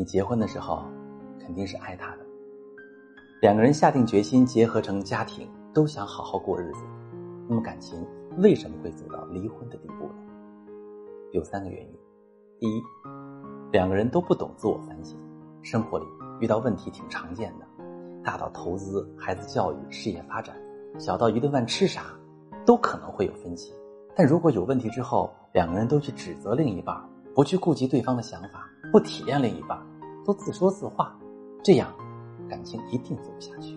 你结婚的时候肯定是爱他的。两个人下定决心结合成家庭，都想好好过日子。那么感情为什么会走到离婚的地步呢？有三个原因。第一，两个人都不懂自我反省，生活里遇到问题挺常见的，大到投资、孩子教育、事业发展，小到一顿饭吃啥，都可能会有分歧。但如果有问题之后，两个人都去指责另一半，不去顾及对方的想法，不体谅另一半，都自说自话，这样。感情一定走不下去。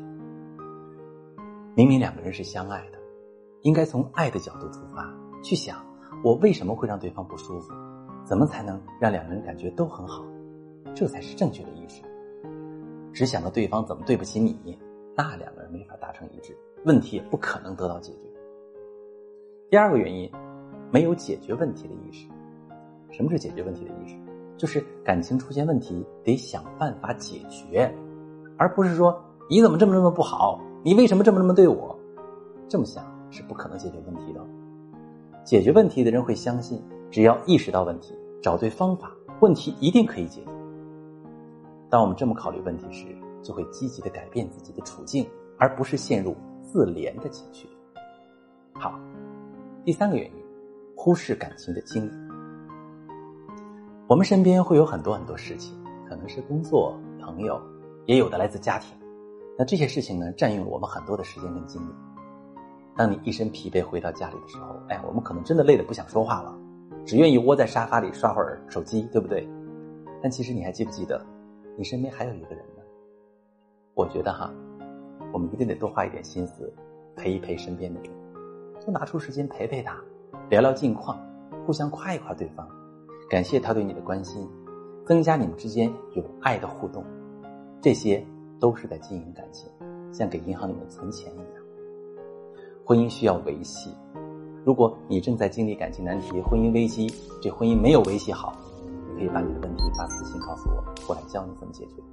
明明两个人是相爱的，应该从爱的角度出发去想：我为什么会让对方不舒服？怎么才能让两个人感觉都很好？这才是正确的意识。只想到对方怎么对不起你，那两个人没法达成一致，问题也不可能得到解决。第二个原因，没有解决问题的意识。什么是解决问题的意识？就是感情出现问题，得想办法解决。而不是说你怎么这么这么不好？你为什么这么这么对我？这么想是不可能解决问题的。解决问题的人会相信，只要意识到问题，找对方法，问题一定可以解决。当我们这么考虑问题时，就会积极的改变自己的处境，而不是陷入自怜的情绪。好，第三个原因，忽视感情的经历。我们身边会有很多很多事情，可能是工作、朋友。也有的来自家庭，那这些事情呢，占用了我们很多的时间跟精力。当你一身疲惫回到家里的时候，哎，我们可能真的累得不想说话了，只愿意窝在沙发里刷会儿手机，对不对？但其实你还记不记得，你身边还有一个人呢？我觉得哈，我们一定得多花一点心思，陪一陪身边的人，多拿出时间陪陪他，聊聊近况，互相夸一夸对方，感谢他对你的关心，增加你们之间有爱的互动。这些都是在经营感情，像给银行里面存钱一样。婚姻需要维系，如果你正在经历感情难题、婚姻危机，这婚姻没有维系好，你可以把你的问题发私信告诉我，我来教你怎么解决。